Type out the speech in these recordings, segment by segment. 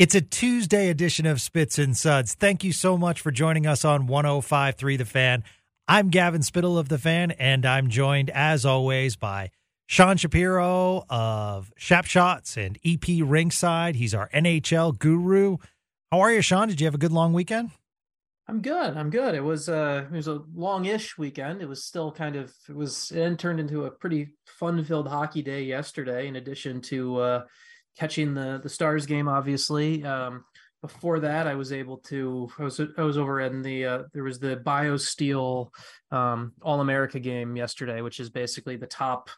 It's a Tuesday edition of Spits and Suds. Thank you so much for joining us on 105.3 The Fan. I'm Gavin Spittle of The Fan, and I'm joined, as always, by Sean Shapiro of Shap Shots and EP Rinkside. He's our NHL guru. How are you, Sean? Did you have a good long weekend? I'm good. I'm good. It was uh it was a long-ish weekend. It was still kind of it was it turned into a pretty fun-filled hockey day yesterday in addition to uh catching the the Stars game obviously. Um before that I was able to I was I was over in the uh there was the BioSteel um All-America game yesterday, which is basically the top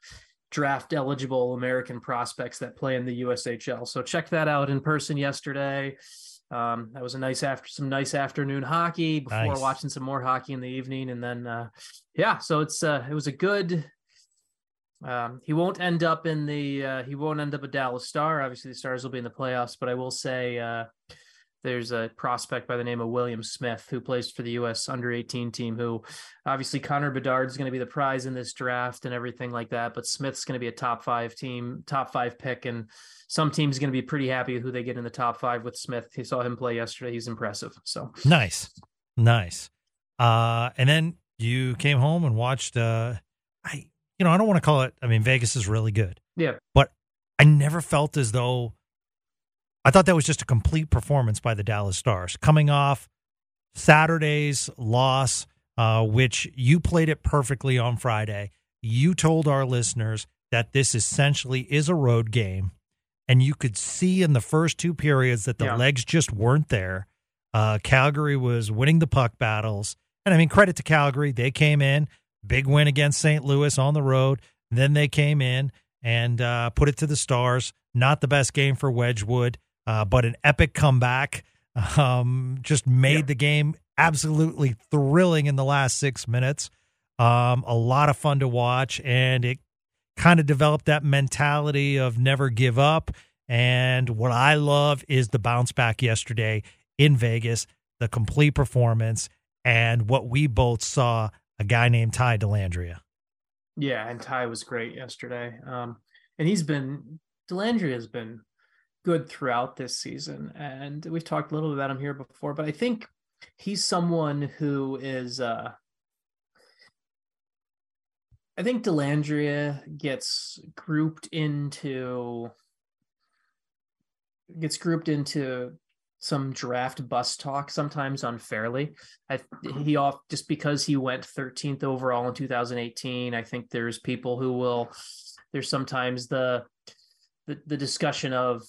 draft eligible American prospects that play in the USHL. So check that out in person yesterday. Um, that was a nice after some nice afternoon hockey before nice. watching some more hockey in the evening, and then uh, yeah, so it's uh, it was a good. Um, he won't end up in the uh, he won't end up a Dallas Star. Obviously, the Stars will be in the playoffs, but I will say uh, there's a prospect by the name of William Smith who plays for the U.S. Under 18 team. Who obviously Connor Bedard is going to be the prize in this draft and everything like that, but Smith's going to be a top five team, top five pick, and some teams going to be pretty happy who they get in the top five with Smith. He saw him play yesterday. He's impressive. So nice, nice. Uh, and then you came home and watched. Uh, I, you know, I don't want to call it. I mean, Vegas is really good. Yeah, but I never felt as though. I thought that was just a complete performance by the Dallas Stars, coming off Saturday's loss, uh, which you played it perfectly on Friday. You told our listeners that this essentially is a road game and you could see in the first two periods that the yeah. legs just weren't there. Uh, Calgary was winning the puck battles, and I mean credit to Calgary. They came in big win against St. Louis on the road. Then they came in and uh, put it to the Stars. Not the best game for Wedgewood, uh, but an epic comeback. Um, just made yeah. the game absolutely thrilling in the last six minutes. Um, a lot of fun to watch, and it kind of developed that mentality of never give up. And what I love is the bounce back yesterday in Vegas, the complete performance, and what we both saw a guy named Ty Dellandrea. Yeah, and Ty was great yesterday. Um, and he's been Dellandrea has been good throughout this season. And we've talked a little bit about him here before, but I think he's someone who is uh I think Dellandrea gets grouped into gets grouped into some draft bus talk sometimes unfairly. I, he off just because he went 13th overall in 2018. I think there's people who will. There's sometimes the the, the discussion of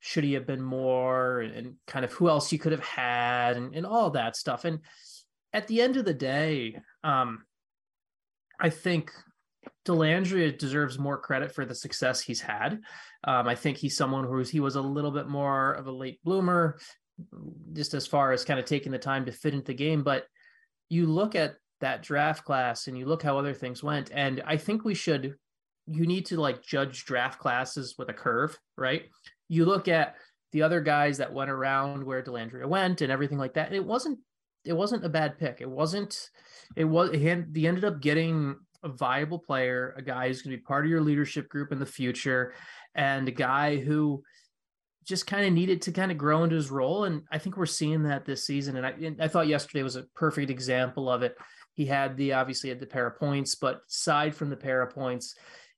should he have been more and kind of who else you could have had and, and all that stuff. And at the end of the day, um, I think Dellandrea deserves more credit for the success he's had. Um, I think he's someone who's he was a little bit more of a late bloomer, just as far as kind of taking the time to fit into the game. But you look at that draft class and you look how other things went, and I think we should. You need to like judge draft classes with a curve, right? You look at the other guys that went around where Dellandrea went and everything like that. And it wasn't it wasn't a bad pick. It wasn't it was he, he ended up getting a viable player, a guy who's going to be part of your leadership group in the future, and a guy who just kind of needed to kind of grow into his role. And I think we're seeing that this season. And I, and I thought yesterday was a perfect example of it. He had the obviously had the pair of points, but aside from the pair of points,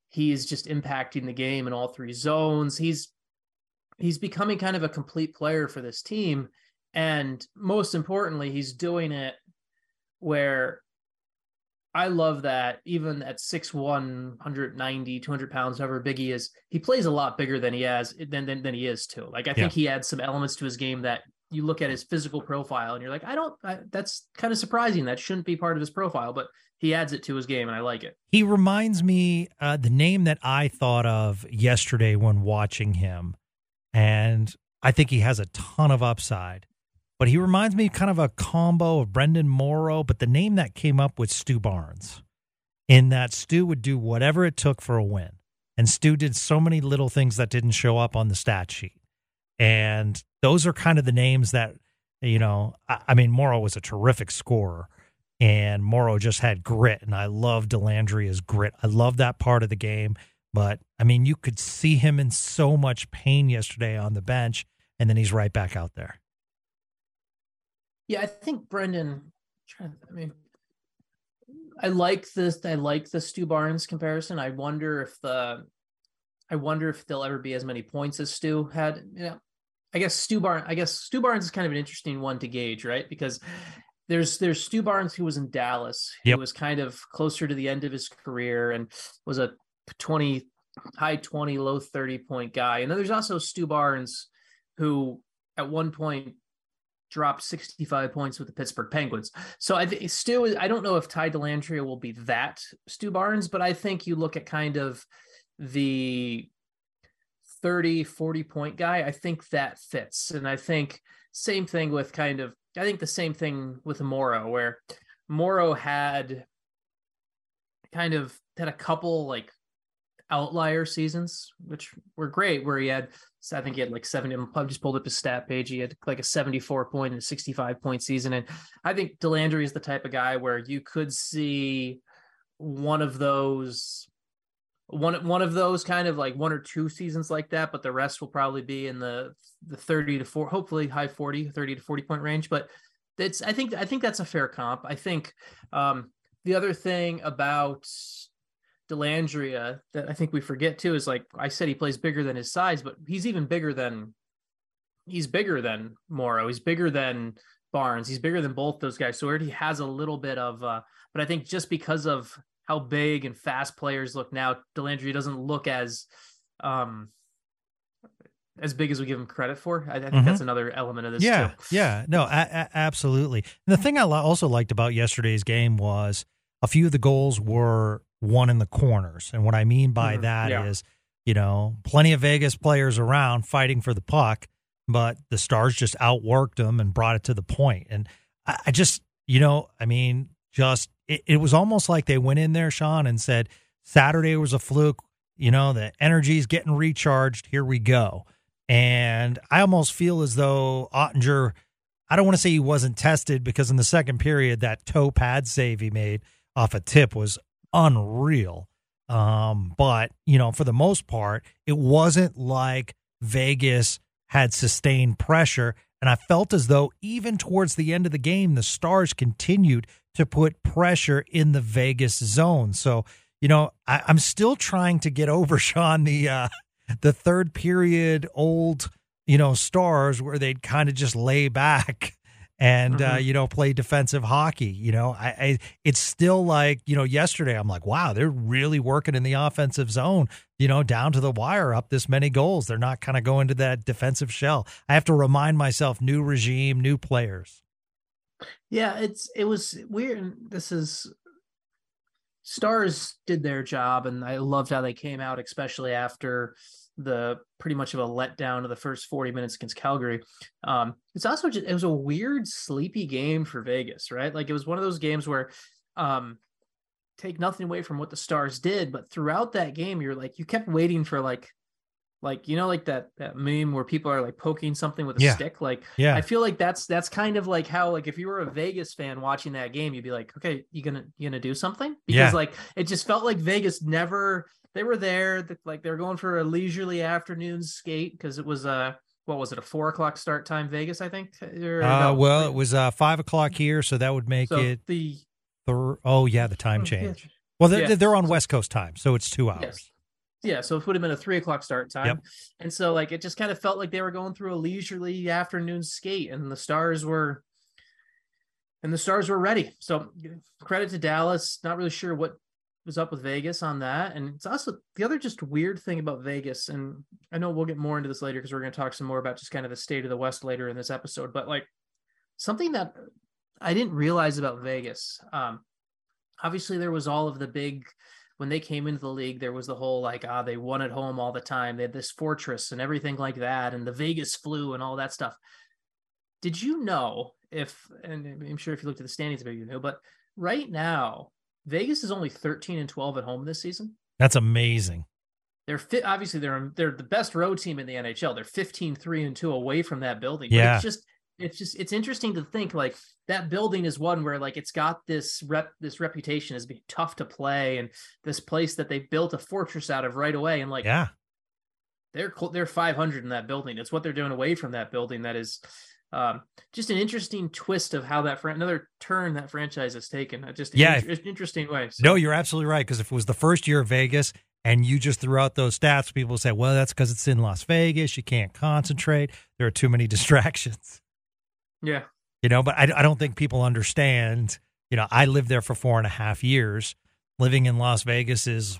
he is just impacting the game in all three zones. He's he's becoming kind of a complete player for this team. And most importantly, he's doing it where I love that even at 6'1, 190, 200 pounds, however big he is, he plays a lot bigger than he has than than, than he is too. Like I think yeah. he adds some elements to his game that you look at his physical profile and you're like, I don't, I, that's kind of surprising. That shouldn't be part of his profile, but he adds it to his game and I like it. He reminds me uh, the name that I thought of yesterday when watching him, and I think he has a ton of upside but he reminds me kind of a combo of Brenden Morrow, but the name that came up with Stu Barnes, in that Stu would do whatever it took for a win. And Stu did so many little things that didn't show up on the stat sheet. And those are kind of the names that, you know, I, I mean, Morrow was a terrific scorer and Morrow just had grit. And I love Dellandrea's grit. I love that part of the game. But I mean, you could see him in so much pain yesterday on the bench and then he's right back out there. Yeah, I think Brenden. I mean, I like this. I like the Stu Barnes comparison. I wonder if the, I wonder if there'll ever be as many points as Stu had. You know, I guess Stu Barnes. I guess Stu Barnes is kind of an interesting one to gauge, right? Because there's there's Stu Barnes who was in Dallas, who Yep. was kind of closer to the end of his career and was a 20 high 20 low 30 point guy. And then there's also Stu Barnes who at one point dropped 65 points with the Pittsburgh Penguins. So I think Stu I don't know if Ty Dellandrea will be that Stu Barnes, but I think you look at kind of the 30 40 point guy, I think that fits. And I think same thing with kind of I think the same thing with Morrow, where Morrow had kind of had a couple like outlier seasons, which were great, where he had, I think he had like 70. I just pulled up his stat page. He had like a 74 point and a 65 point season. And I think Dellandrea is the type of guy where you could see one of those one one of those kind of like one or two seasons like that, but the rest will probably be in the the 30 to 4, hopefully high 40, 30 to 40 point range. But that's I think I think that's a fair comp. I think um the other thing about Dellandrea that I think we forget too is like I said he plays bigger than his size, but he's even bigger than he's bigger than Morrow. He's bigger than Barnes. He's bigger than both those guys. So he already has a little bit of uh but I think just because of how big and fast players look now, Dellandrea doesn't look as um as big as we give him credit for. I, I think Mhm. that's another element of this yeah, too. yeah, no, a- a- absolutely. And the thing I lo- also liked about yesterday's game was a few of the goals were won in the corners, and what I mean by Mhm, that is, yeah. you know, plenty of Vegas players around fighting for the puck, but the Stars just outworked them and brought it to the point. And I, I just, you know, I mean, just it, it was almost like they went in there, Sean, and said Saturday was a fluke. You know, the energy's getting recharged. Here we go. And I almost feel as though Oettinger, I don't want to say he wasn't tested because in the second period, that toe pad save he made off a tip was unreal. Um, but, you know, for the most part, it wasn't like Vegas had sustained pressure. And I felt as though even towards the end of the game, the Stars continued to put pressure in the Vegas zone. So, you know, I, I'm still trying to get over, Sean, the, uh, the third period old, you know, stars where they'd kind of just lay back and uh, Mhm. you know play defensive hockey. You know, I, I it's still like you know yesterday I'm like, wow, they're really working in the offensive zone. You know, down to the wire, up this many goals. They're not kind of going to that defensive shell. I have to remind myself, new regime, new players. Yeah, it's it was weird. This is Stars did their job, and I loved how they came out, especially after the pretty much of a letdown of the first 40 minutes against Calgary. Um, it's also just it was a weird, sleepy game for Vegas, right? Like it was one of those games where um take nothing away from what the Stars did, but throughout that game, you're like you kept waiting for like like you know like that that meme where people are like poking something with a Yeah. stick like Yeah, I feel like that's that's kind of like how like if you were a Vegas fan watching that game, you'd be like, okay, you gonna you gonna do something because Yeah. like it just felt like Vegas never they were there like they were going for a leisurely afternoon skate because it was a what was it a four o'clock start time Vegas I think Or uh, no, well, it was uh, five o'clock here, so that would make so it. the Th- oh yeah, the time oh, yeah, change. Well, they're, Yeah. they're on West Coast time, so it's two hours. Yes. Yeah, so it would have been a three o'clock start time. Yep. And so like it just kind of felt like they were going through a leisurely afternoon skate and the stars were and the stars were ready. So credit to Dallas. Not really sure what was up with Vegas on that. And it's also the other just weird thing about Vegas, and I know we'll get more into this later because we're going to talk some more about just kind of the state of the West later in this episode. But like something that I didn't realize about Vegas. Um, obviously, there was all of the big when they came into the league. There was the whole like ah they won at home all the time. They had this fortress and everything like that, and the Vegas flu and all that stuff. Did you know if and I'm sure if you looked at the standings, maybe you know, but right now Vegas is only 13 and 12 at home this season. That's amazing. They're fit. Obviously, they're they're the best road team in the NHL. They're 15 3 and 2 away from that building. But Yeah. it's just it's just it's interesting to think like that building is one where like it's got this rep this reputation as being tough to play and this place that they built a fortress out of right away and like Yeah, they're they're 500 in that building. It's what they're doing away from that building that is um, just an interesting twist of how that fran- another turn that franchise has taken. Just yeah, in- interesting ways. So. No, you're absolutely right. Because if it was the first year of Vegas and you just threw out those stats, people say, "Well, that's because it's in Las Vegas. You can't concentrate. There are too many distractions." Yeah, you know, but I, I don't think people understand. You know, I lived there for four and a half years. Living in Las Vegas is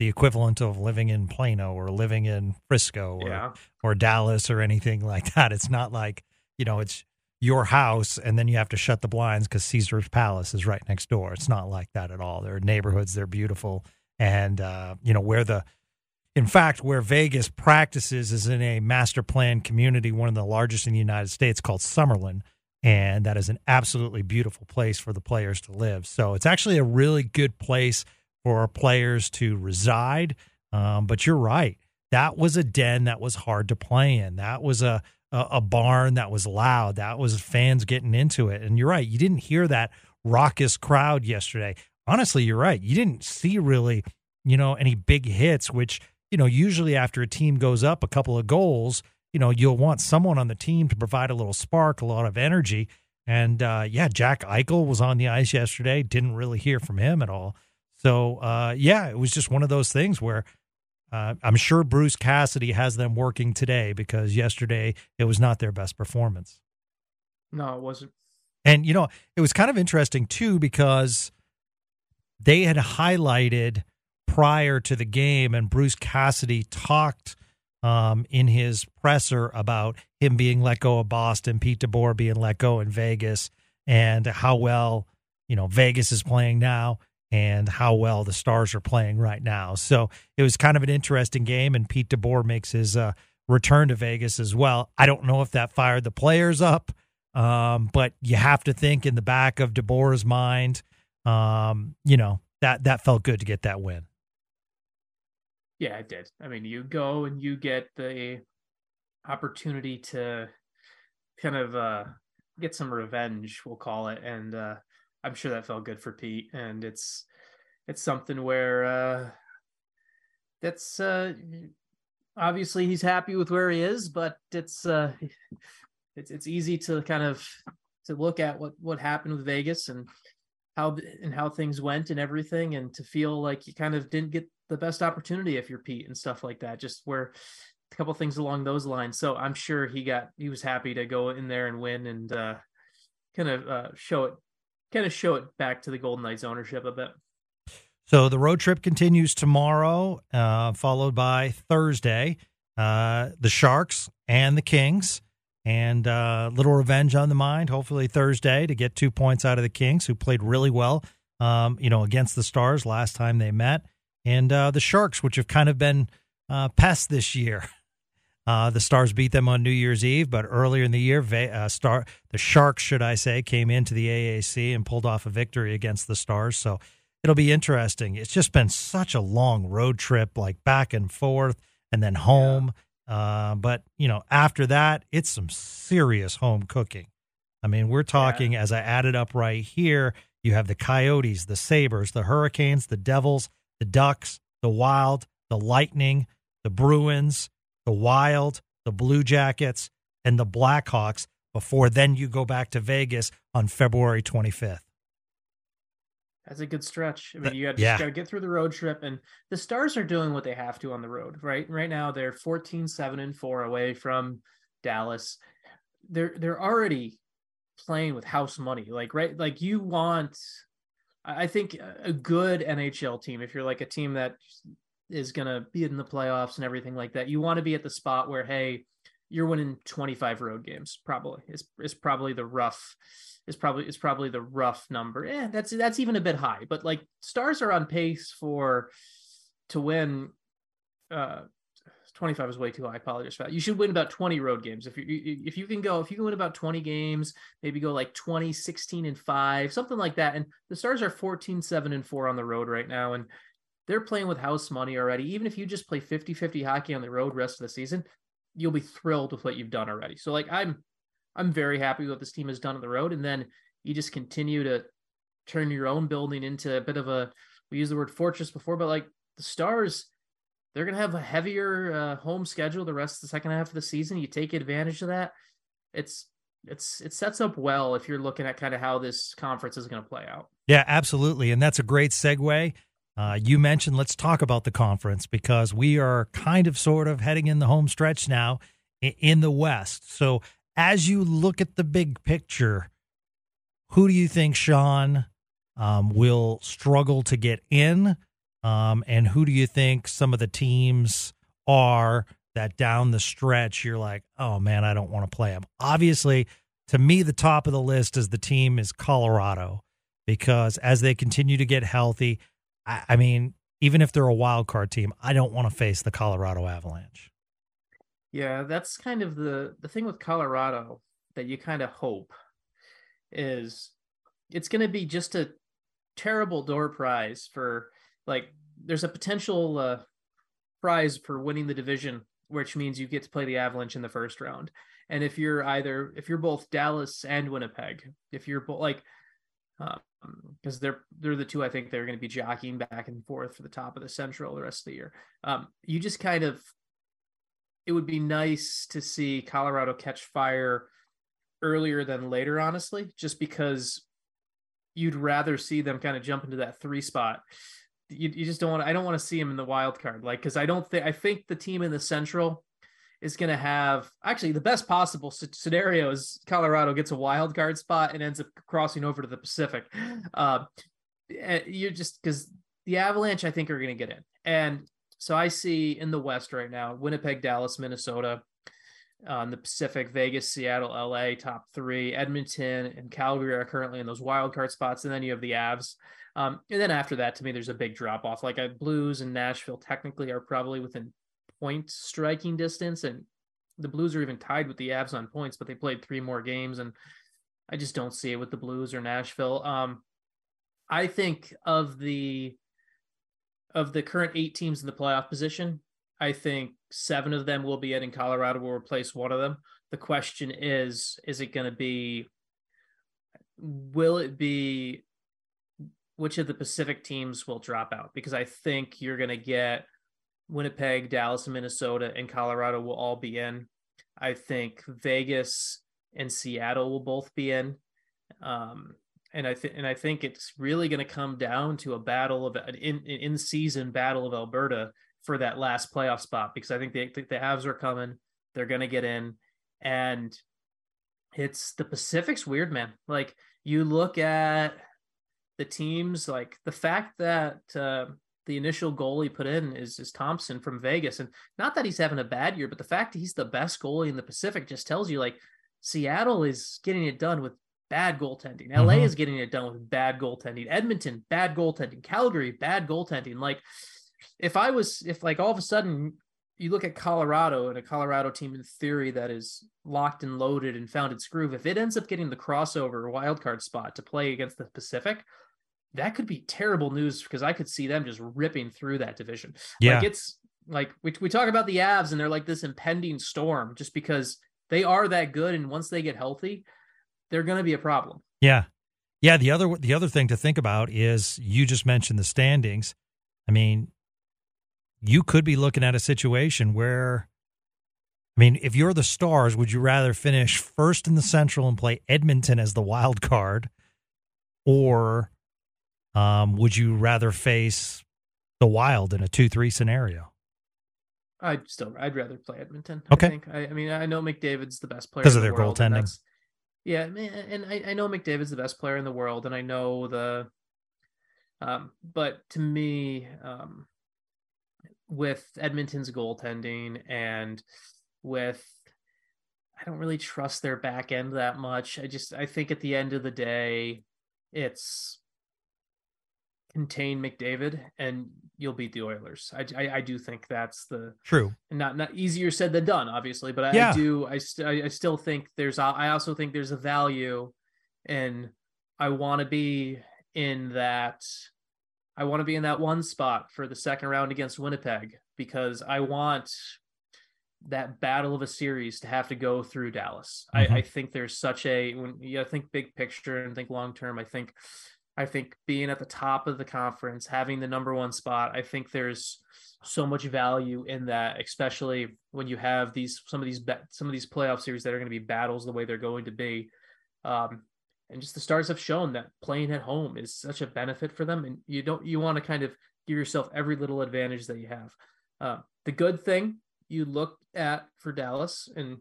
the equivalent of living in Plano or living in Frisco or yeah. or Dallas or anything like that. It's not like you know, it's your house and then you have to shut the blinds because Caesar's Palace is right next door. It's not like that at all. There are neighborhoods, they're beautiful. And, uh, you know, where the, in fact, where Vegas practices is in a master plan community, one of the largest in the United States called Summerlin. And that is an absolutely beautiful place for the players to live. So it's actually a really good place for players to reside. Um, but you're right. That was a den that was hard to play in. That was a, a, a barn that was loud. That was fans getting into it. And you're right. You didn't hear that raucous crowd yesterday. Honestly, you're right. You didn't see really, you know, any big hits, which, you know, usually after a team goes up a couple of goals, you know, you'll want someone on the team to provide a little spark, a lot of energy. And uh, yeah, Jack Eichel was on the ice yesterday. Didn't really hear from him at all. So uh, yeah, it was just one of those things where uh, I'm sure Bruce Cassidy has them working today because yesterday it was not their best performance. No, it wasn't. And, you know, it was kind of interesting too because they had highlighted prior to the game, and Bruce Cassidy talked um, in his presser about him being let go of Boston, Pete DeBoer being let go in Vegas, and how well, you know, Vegas is playing now and how well the Stars are playing right now. So it was kind of an interesting game, and Pete DeBoer makes his uh, return to Vegas as well. I don't know if that fired the players up, um, but you have to think in the back of DeBoer's mind, um, you know that that felt good to get that win. Yeah, it did. I mean, you go and you get the opportunity to kind of uh, get some revenge, we'll call it, and uh, I'm sure that felt good for Pete, and it's it's something where uh, that's uh, obviously he's happy with where he is, but it's uh, it's it's easy to kind of to look at what what happened with Vegas and how and how things went and everything, and to feel like you kind of didn't get the best opportunity if you're Pete and stuff like that. Just where a couple things along those lines. So I'm sure he got he was happy to go in there and win and uh, kind of uh, show it kind of show it back to the Golden Knights ownership a bit. So the road trip continues tomorrow, uh, followed by Thursday. Uh, the Sharks and the Kings, and uh, little revenge on the mind. Hopefully Thursday to get two points out of the Kings, who played really well, um, you know, against the Stars last time they met, and uh, the Sharks, which have kind of been uh, pests this year. Uh, the Stars beat them on New Year's Eve, but earlier in the year, uh, Star the Sharks, should I say, came into the AAC and pulled off a victory against the Stars. So it'll be interesting. It's just been such a long road trip, like back and forth, and then home. Yeah. Uh, but you know, after that, it's some serious home cooking. I mean, we're talking yeah. as I added up right here. You have the Coyotes, the Sabres, the Hurricanes, the Devils, the Ducks, the Wild, the Lightning, the Bruins the Wild, the Blue Jackets, and the Blackhawks before then you go back to Vegas on February 25th. That's a good stretch. I mean, you got yeah. to get through the road trip, and the Stars are doing what they have to on the road, right? Right now, they're 14, 7, and 4 away from Dallas. They're they're already playing with house money. Like, right, like you want I think a good NHL team, if you're like a team that is going to be in the playoffs and everything like that. You want to be at the spot where, hey, you're winning 25 road games. Probably is is probably the rough is probably is probably the rough number. Yeah, that's that's even a bit high. But like Stars are on pace for to win. Uh, 25 is way too high. I apologize for that. You should win about 20 road games. If you if you can go, if you can win about 20 games, maybe go like 20, 16 and 5, something like that. And the Stars are 14, 7 and 4 on the road right now. And they're playing with house money already. Even if you just play 50-50 hockey on the road rest of the season, you'll be thrilled with what you've done already. So like I'm I'm very happy with what this team has done on the road. And then you just continue to turn your own building into a bit of a we used the word fortress before, but like the stars, they're going to have a heavier uh, home schedule the rest of the second half of the season. You take advantage of that. It's it's it sets up well if you're looking at kind of how this conference is going to play out. Yeah, absolutely, and that's a great segue. Uh, you mentioned let's talk about the conference because we are kind of sort of heading in the home stretch now in the West. So as you look at the big picture, who do you think, Sean, um, will struggle to get in? Um, and who do you think some of the teams are that down the stretch you're like, oh man, I don't want to play them? Obviously, to me, the top of the list is the team is Colorado because as they continue to get healthy, I, I mean, even if they're a wild card team, I don't want to face the Colorado Avalanche. Yeah, that's kind of the the thing with Colorado that you kind of hope is it's going to be just a terrible door prize for like there's a potential uh, prize for winning the division which means you get to play the Avalanche in the first round. And if you're either if you're both Dallas and Winnipeg, if you're both like because um, they're they're the two I think they're going to be jockeying back and forth for the top of the Central the rest of the year. Um, you just kind of it would be nice to see Colorado catch fire earlier than later, honestly, just because you'd rather see them kind of jump into that three spot. You, you just don't want. I don't want to see them in the wild card, like because I don't think I think the team in the Central is going to have actually the best possible scenario is Colorado gets a wild card spot and ends up crossing over to the Pacific. Uh, eh, you're just because the Avalanche, I think, are going to get in. And so I see in the West right now Winnipeg, Dallas, Minnesota. On the Pacific, Vegas, Seattle, LA, top three. Edmonton and Calgary are currently in those wild card spots, and then you have the Avs. Um, and then after that, to me, there's a big drop off. Like uh, Blues and Nashville technically are probably within point striking distance, and the Blues are even tied with the Avs on points, but they played three more games, and I just don't see it with the Blues or Nashville. Um, I think of the of the current eight teams in the playoff position, I think seven of them will be in, and Colorado will replace one of them. The question is, is it going to be? Will it be? Which of the Pacific teams will drop out? Because I think you're going to get Winnipeg, Dallas, Minnesota, and Colorado will all be in. I think Vegas and Seattle will both be in. Um, and I think and I think it's really going to come down to a battle of an in in season battle of Alberta for that last playoff spot because I think the the Avs are coming. They're going to get in, and it's the Pacific's weird, man. Like you look at the teams, like the fact that uh, the initial goal he put in is is Thompson from Vegas, and not that he's having a bad year, but the fact that he's the best goalie in the Pacific just tells you like Seattle is getting it done with bad goaltending. Mm-hmm. LA is getting it done with bad goaltending. Edmonton, bad goaltending. Calgary, bad goaltending. Like if I was if like all of a sudden you look at Colorado and a Colorado team in theory that is locked and loaded and found its groove, if it ends up getting the crossover wildcard spot to play against the Pacific, that could be terrible news because I could see them just ripping through that division. Yeah. Like it's like we, we talk about the Avs and they're like this impending storm just because they are that good. And once they get healthy, they're going to be a problem. Yeah. Yeah. The other, the other thing to think about is you just mentioned the standings. I mean, you could be looking at a situation where, I mean, if you're the Stars, would you rather finish first in the Central and play Edmonton as the wild card or um, would you rather face the Wild in a two-three scenario? I'd still, I'd rather play Edmonton. Okay. I, think. I, I mean, I know McDavid's the best player because of their world, goaltending. Yeah, and I, I know McDavid's the best player in the world, and I know the, um, but to me, um, with Edmonton's goaltending and with I don't really trust their back end that much. I just I think at the end of the day, it's contain McDavid and you'll beat the Oilers. I, I, I do think that's the true and not not easier said than done, obviously, but I, yeah. I do I, st- I still think there's I also think there's a value and I want to be in that I want to be in that one spot for the second round against Winnipeg because I want that battle of a series to have to go through Dallas. Mm-hmm. I, I think there's such a when you think big picture and think long term. I think I think being at the top of the conference, having the number one spot, I think there's so much value in that, especially when you have these some of these some of these playoff series that are going to be battles the way they're going to be. Um, and just the stars have shown that playing at home is such a benefit for them, and you don't you want to kind of give yourself every little advantage that you have. Uh, the good thing you look at for Dallas, and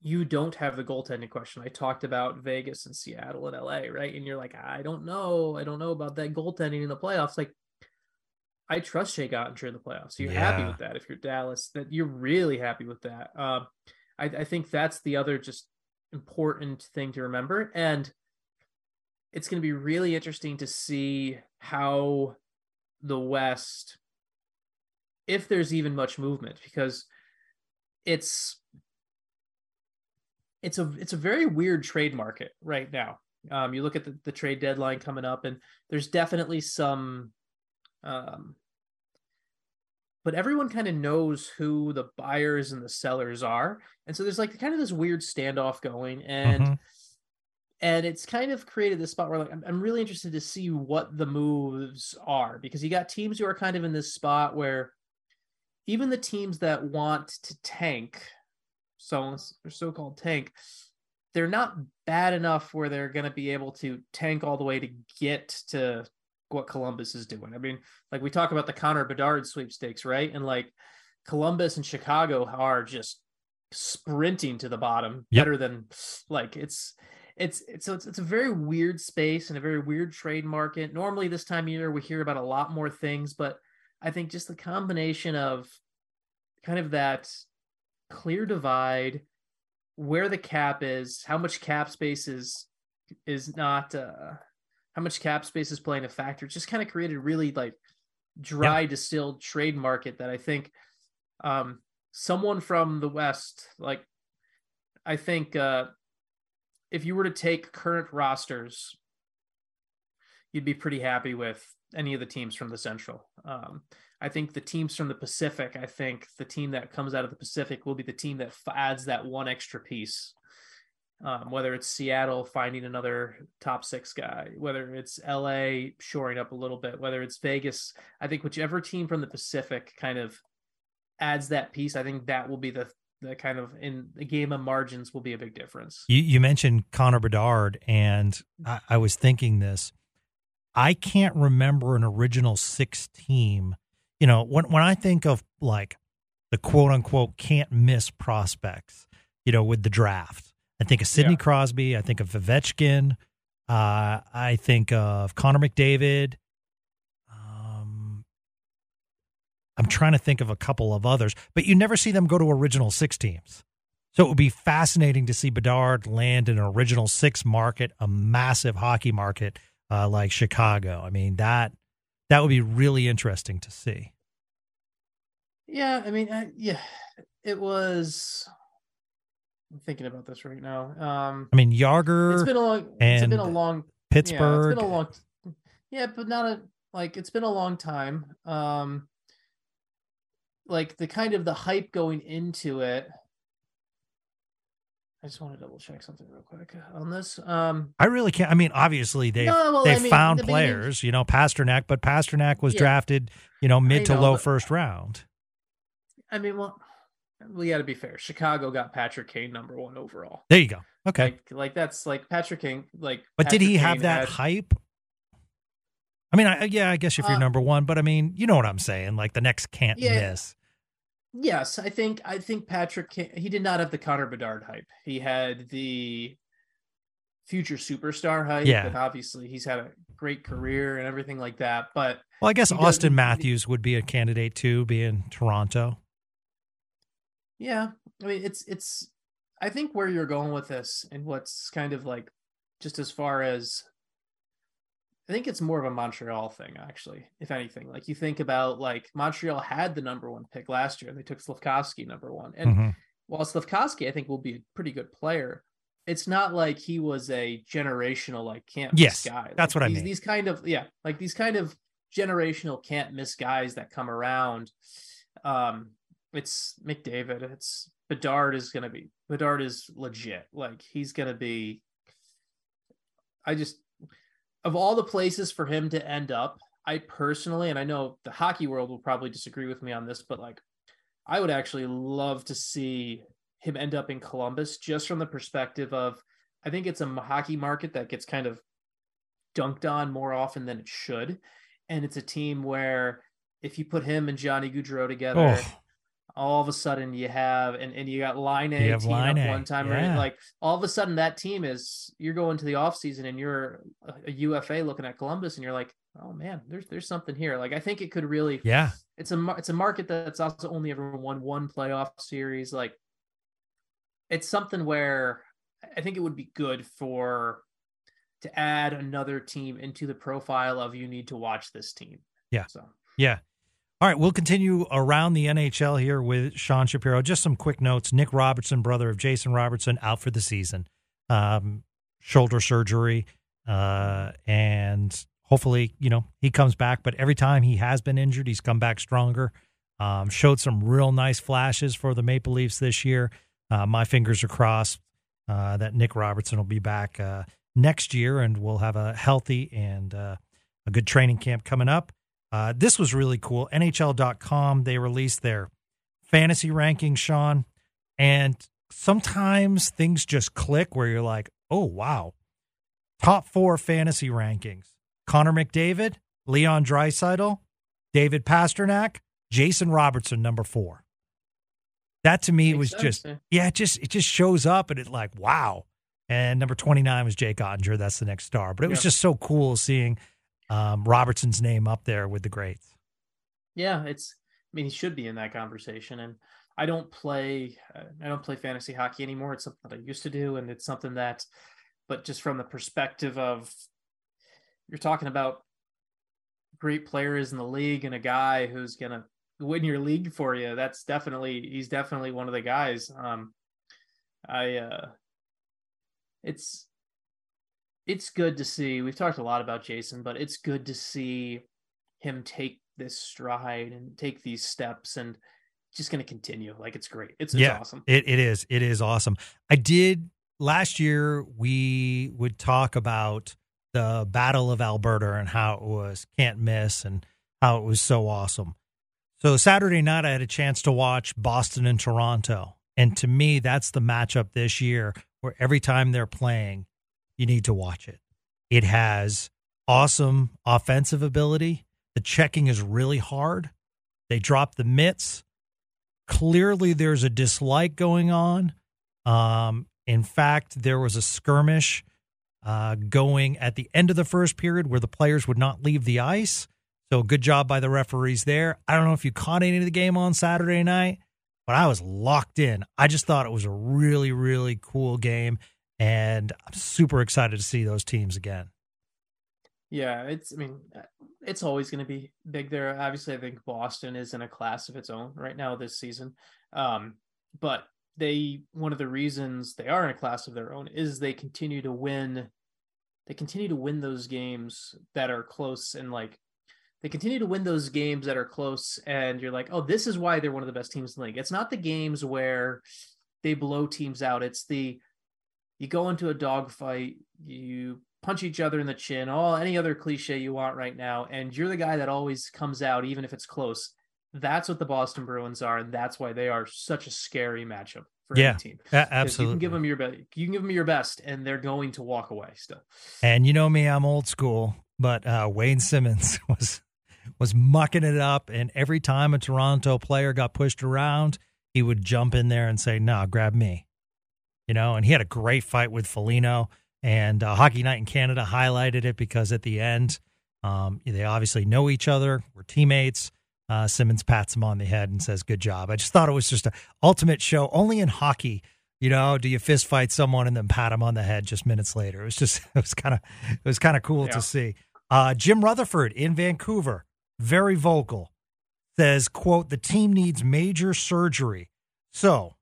you don't have the goaltending question. I talked about Vegas and Seattle and LA, right? And you're like, I don't know. I don't know about that goaltending in the playoffs. Like, I trust Jake Oettinger in the playoffs. So you're yeah. happy with that if you're Dallas, that you're really happy with that. Um, I, I think that's the other just important thing to remember. And it's going to be really interesting to see how the West, if there's even much movement, because it's it's a it's a very weird trade market right now. Um, you look at the, the trade deadline coming up, and there's definitely some, um, but everyone kind of knows who the buyers and the sellers are, and so there's like kind of this weird standoff going, and mm-hmm. and it's kind of created this spot where like I'm, I'm really interested to see what the moves are because you got teams who are kind of in this spot where even the teams that want to tank so so-called tank, they're not bad enough where they're going to be able to tank all the way to get to what Columbus is doing. I mean, like we talk about the Connor Bedard sweepstakes, right? And like Columbus and Chicago are just sprinting to the bottom yep. better than like it's it's it's so it's, it's a very weird space and a very weird trade market. Normally this time of year we hear about a lot more things, but I think just the combination of kind of that clear divide where the cap is, how much cap space is is not uh how much cap space is playing a factor. It just kind of created really like dry yep. distilled trade market that I think um someone from the West, like I think uh if you were to take current rosters, you'd be pretty happy with any of the teams from the Central. Um, I think the teams from the Pacific, I think the team that comes out of the Pacific will be the team that adds that one extra piece. Um, whether it's Seattle finding another top six guy, whether it's LA shoring up a little bit, whether it's Vegas, I think whichever team from the Pacific kind of adds that piece, I think that will be the the kind of in the game of margins will be a big difference. You, you mentioned Connor Bedard, and I, I was thinking this. I can't remember an original six team you know, when when I think of like the quote unquote can't miss prospects, you know, with the draft, I think of Sidney yeah. Crosby, I think of Ovechkin, uh, I think of Connor McDavid. Um, I'm trying to think of a couple of others, but you never see them go to original six teams. So it would be fascinating to see Bedard land in an original six market, a massive hockey market uh, like Chicago. I mean that that would be really interesting to see. Yeah, I mean, I, yeah, it was. I'm thinking about this right now. Um, I mean, Jagr. It's been a long. And It's been a long. Pittsburgh. Yeah, it's been a long. Yeah, but not a like. It's been a long time. Um, like the kind of the hype going into it I just want to double check something real quick on this. Um, I really can't. I mean, obviously they no, well, they I mean, found the players, you know, Pastrnak, but Pastrnak was yeah. drafted, you know, mid know, to low but, first round. I mean, well, we got to be fair. Chicago got Patrick Kane number one overall. There you go. Okay, like, like that's like Patrick Kane. Like, but Patrick did he Kane have that had, hype? I mean, I, yeah, I guess if you're uh, number one, but I mean, you know what I'm saying. Like the next can't yeah, miss. Yes, I think I think Patrick he did not have the Connor Bedard hype. He had the future superstar hype. Yeah. And obviously he's had a great career and everything like that. But well, I guess Auston Matthews would be a candidate too, being Toronto. Yeah. I mean it's it's I think where you're going with this and what's kind of like just as far as I think it's more of a Montreal thing, actually, if anything. Like you think about like Montreal had the number one pick last year, and they took Slavkovsky number one. And mm-hmm. while Slavkovsky, I think, will be a pretty good player, it's not like he was a generational like can't miss yes, guy. Like, that's what these, I mean. These kind of yeah, like these kind of generational can't miss guys that come around. Um, it's McDavid. It's Bedard is gonna be Bedard is legit. Like he's gonna be. I just of all the places for him to end up, I personally, and I know the hockey world will probably disagree with me on this, but like, I would actually love to see him end up in Columbus just from the perspective of, I think it's a hockey market that gets kind of dunked on more often than it should. And it's a team where if you put him and Johnny Gaudreau together, oh all of a sudden you have and, and you got line A team line up one time yeah. right like all of a sudden that team is you're going to the off season and you're a UFA looking at Columbus and you're like oh man there's there's something here. Like I think it could really yeah. It's a it's a market that's also only ever won one playoff series. Like it's something where I think it would be good for to add another team into the profile of you need to watch this team. Yeah. So. Yeah all right, we'll continue around the NHL here with Sean Shapiro. Just some quick notes. Nick Robertson, brother of Jason Robertson, out for the season. Um, shoulder surgery. Uh, and hopefully, you know, he comes back. But every time he has been injured, he's come back stronger. Um, showed some real nice flashes for the Maple Leafs this year. Uh, my fingers are crossed uh, that Nick Robertson will be back uh, next year and we'll have a healthy and uh, a good training camp coming up. Uh, this was really cool. NHL.com, they released their fantasy rankings, Sean. And sometimes things just click where you're like, oh, wow. Top four fantasy rankings Connor McDavid, Leon Draisaitl, David Pastrnak, Jason Robertson, number four. That to me was sense, just, yeah. yeah, it just, it just shows up and it like, wow. And number 29 was Jake Oettinger. That's the next star. But it was just so cool seeing um, Robertson's name up there with the greats. Yeah, it's. I mean, he should be in that conversation. And I don't play. Uh, I don't play fantasy hockey anymore. It's something that I used to do, and it's something that. But just from the perspective of, you're talking about great players in the league and a guy who's gonna win your league for you. That's definitely he's definitely one of the guys. Um, I uh, it's it's good to see. We've talked a lot about Jason, but it's good to see him take this stride and take these steps and just going to continue. Like it's great. It's, it's yeah, awesome. It, it is. It is awesome. I did last year. We would talk about the Battle of Alberta and how it was can't miss and how it was so awesome. So Saturday night, I had a chance to watch Boston and Toronto. And to me, that's the matchup this year where every time they're playing, you need to watch it. It has awesome offensive ability. The checking is really hard. They drop the mitts. Clearly, there's a dislike going on. Um, in fact, there was a skirmish uh, going at the end of the first period where the players would not leave the ice. So, good job by the referees there. I don't know if you caught any of the game on Saturday night, but I was locked in. I just thought it was a really, really cool game and I'm super excited to see those teams again. Yeah, it's. I mean, it's always going to be big there. Obviously, I think Boston is in a class of its own right now this season. Um, but they one of the reasons they are in a class of their own is they continue to win. They continue to win those games that are close and like they continue to win those games that are close and you're like, oh, this is why they're one of the best teams in the league. It's not the games where they blow teams out. It's the you go into a dogfight, you punch each other in the chin, all any other cliche you want right now, and you're the guy that always comes out, even if it's close. That's what the Boston Bruins are, and that's why they are such a scary matchup for yeah, any team. absolutely, you can give them your best. You can give them your best, and they're going to walk away still. And you know me, I'm old school, but uh, Wayne Simmonds was was mucking it up, and every time a Toronto player got pushed around, he would jump in there and say, "No, nah, grab me." You know, and he had a great fight with Foligno. And uh, Hockey Night in Canada highlighted it because at the end, um, they obviously know each other, we're teammates. Uh, Simmonds pats him on the head and says, "Good job." I just thought it was just an ultimate show. Only in hockey, you know, do you fist fight someone and then pat him on the head just minutes later? It was just, it was kind of, it was kind of cool yeah. to see. Uh, Jim Rutherford in Vancouver, very vocal, says, "quote The team needs major surgery." So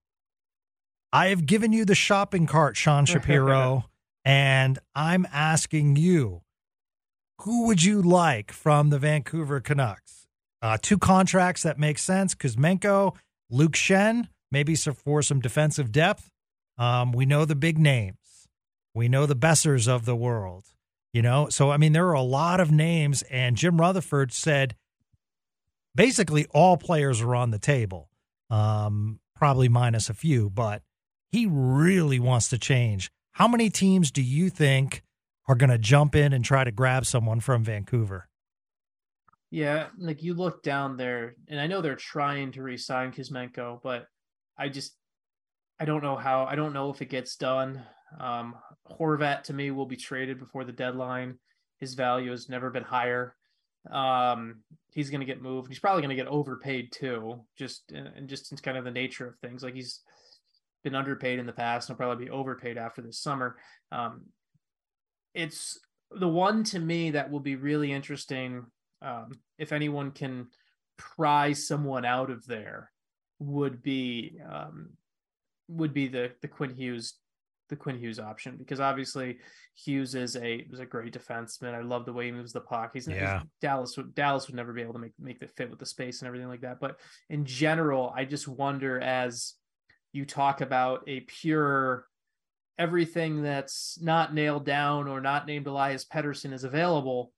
I have given you the shopping cart, Sean Shapiro, and I'm asking you, who would you like from the Vancouver Canucks? Uh, two contracts that make sense: Kuzmenko, Luke Schenn, maybe for some defensive depth. Um, we know the big names. We know the Boesers of the world. You know, so I mean, there are a lot of names, and Jim Rutherford said basically all players are on the table, um, probably minus a few, but he really wants to change. How many teams do you think are going to jump in and try to grab someone from Vancouver? Yeah, like you look down there, and I know they're trying to re-sign Kuzmenko, but I just I don't know how. I don't know if it gets done. Um, Horvat to me will be traded before the deadline. His value has never been higher. Um, he's going to get moved. He's probably going to get overpaid too, just and just in kind of the nature of things. Like he's been underpaid in the past. He'll probably be overpaid after this summer. Um, it's the one to me that will be really interesting um, if anyone can pry someone out of there would be um, would be the the Quinn Hughes the Quinn Hughes option because obviously Hughes is a is a great defenseman. I love the way he moves the puck. He's, yeah. He's, Dallas would Dallas would never be able to make make the fit with the space and everything like that. But in general, I just wonder as you talk about a pure everything that's not nailed down or not named Elias Pettersson is available.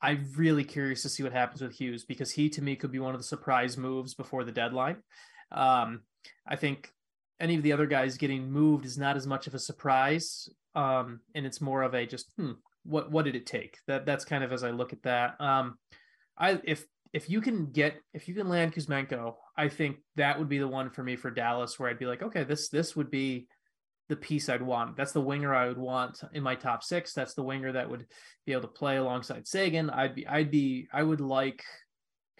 I'm really curious to see what happens with Hughes because he to me could be one of the surprise moves before the deadline. Um, I think any of the other guys getting moved is not as much of a surprise. Um, and it's more of a just hmm, what what did it take? That that's kind of as I look at that. Um, I if if you can get if you can land Kuzmenko, I think that would be the one for me for Dallas where I'd be like, okay, this this would be the piece I'd want. That's the winger I would want in my top six. That's the winger that would be able to play alongside Seguin. I'd be I'd be I would like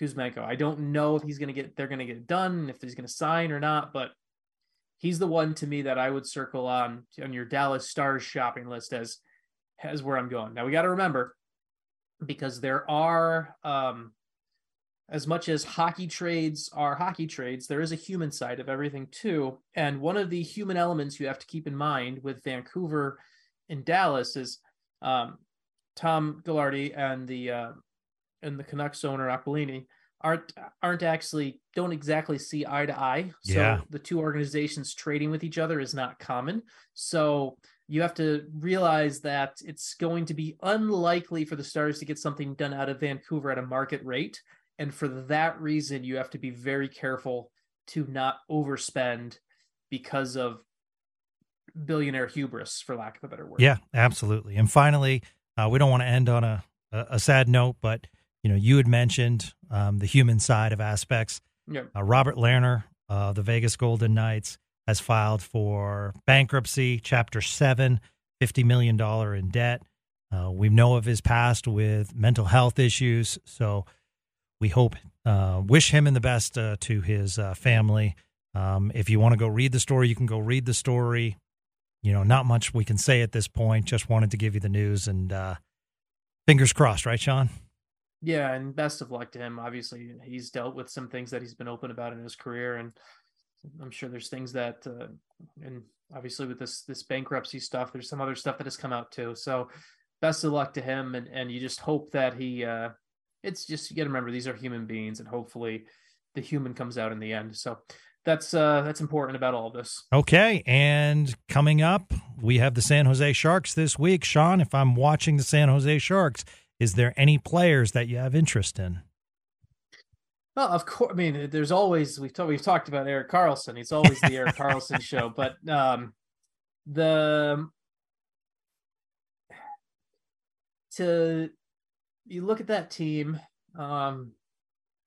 Kuzmenko. I don't know if he's gonna get they're gonna get it done, if he's gonna sign or not, but he's the one to me that I would circle on on your Dallas Stars shopping list as as where I'm going. Now we got to remember because there are um as much as hockey trades are hockey trades, there is a human side of everything too. And one of the human elements you have to keep in mind with Vancouver and Dallas is um, Tom Gaglardi and the uh, and the Canucks owner Aquilini aren't aren't actually don't exactly see eye to eye. So yeah. the two organizations trading with each other is not common. So you have to realize that it's going to be unlikely for the Stars to get something done out of Vancouver at a market rate. And for that reason, you have to be very careful to not overspend because of billionaire hubris, for lack of a better word. Yeah, absolutely. And finally, uh, we don't want to end on a, a sad note, but you know, you had mentioned um, the human side of aspects. Yep. Uh, Robin Lehner, of the Vegas Golden Knights has filed for bankruptcy, Chapter 7, $50 million in debt. Uh, we know of his past with mental health issues. So we hope, uh, wish him and the best uh, to his uh, family. Um, if you want to go read the story, you can go read the story. You know, not much we can say at this point. Just wanted to give you the news and uh, fingers crossed, right, Sean? Yeah, and best of luck to him. Obviously, he's dealt with some things that he's been open about in his career, and I'm sure there's things that, uh, and obviously with this this bankruptcy stuff, there's some other stuff that has come out too. So, best of luck to him, and and you just hope that he. It's just you got to remember these are human beings, and hopefully, the human comes out in the end. So, that's uh that's important about all of this. Okay, and coming up, we have the San Jose Sharks this week. Sean, if I'm watching the San Jose Sharks, is there any players that you have interest in? Well, of course. I mean, there's always we've talked we've talked about Erik Karlsson. It's always the Erik Karlsson show, but um, the to you look at that team. Um,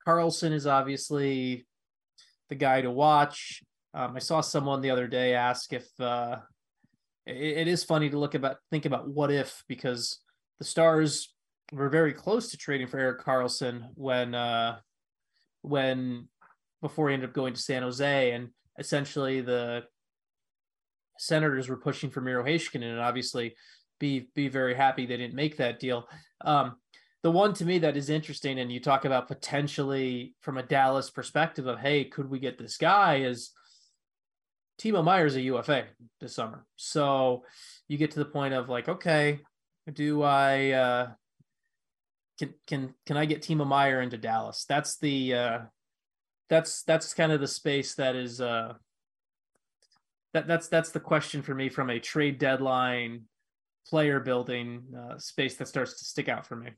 Karlsson is obviously the guy to watch. Um, I saw someone the other day ask if uh, it, it is funny to look about think about what if because the Stars were very close to trading for Erik Karlsson when uh, when before he ended up going to San Jose, and essentially the Senators were pushing for Miro Heiskanen, and obviously be be very happy they didn't make that deal. Um, the one to me that is interesting, and you talk about potentially from a Dallas perspective of, hey, could we get this guy? Is Timo Meier's a UFA this summer, so you get to the point of like, okay, do I uh, can can can I get Timo Meier into Dallas? That's the uh, that's that's kind of the space that is uh, that that's that's the question for me from a trade deadline player building uh, space that starts to stick out for me.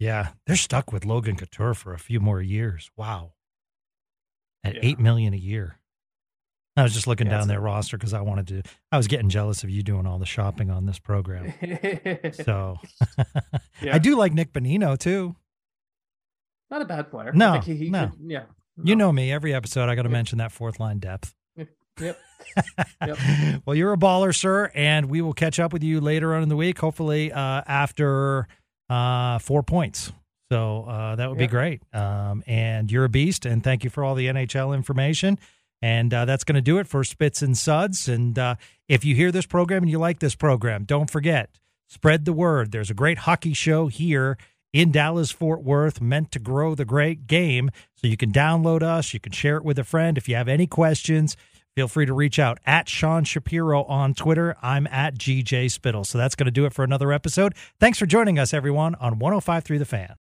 Yeah, they're stuck with Logan Couture for a few more years. Wow, at Yeah. eight million a year. I was just looking Yeah, down their roster because I wanted to. I was getting jealous of you doing all the shopping on this program. So yeah, I do like Nick Bonino too. not a bad player. No, I think he, he no. could- yeah, You know me. Every episode, I got to mention that fourth line depth. Yep. Yep. well, you're a baller, sir, and we will catch up with you later on in the week, hopefully uh, after uh, four points. So uh, that would be great. Um, and you're a beast, and thank you for all the NHL information. And uh, that's going to do it for Spits and Suds. And uh, if you hear this program and you like this program, don't forget spread the word. There's a great hockey show here in Dallas Fort Worth meant to grow the great game. So you can download us, you can share it with a friend. If you have any questions, feel free to reach out at Sean Shapiro on Twitter. I'm at GJ Spittle. So that's going to do it for another episode. Thanks for joining us, everyone, on 1053 The Fan.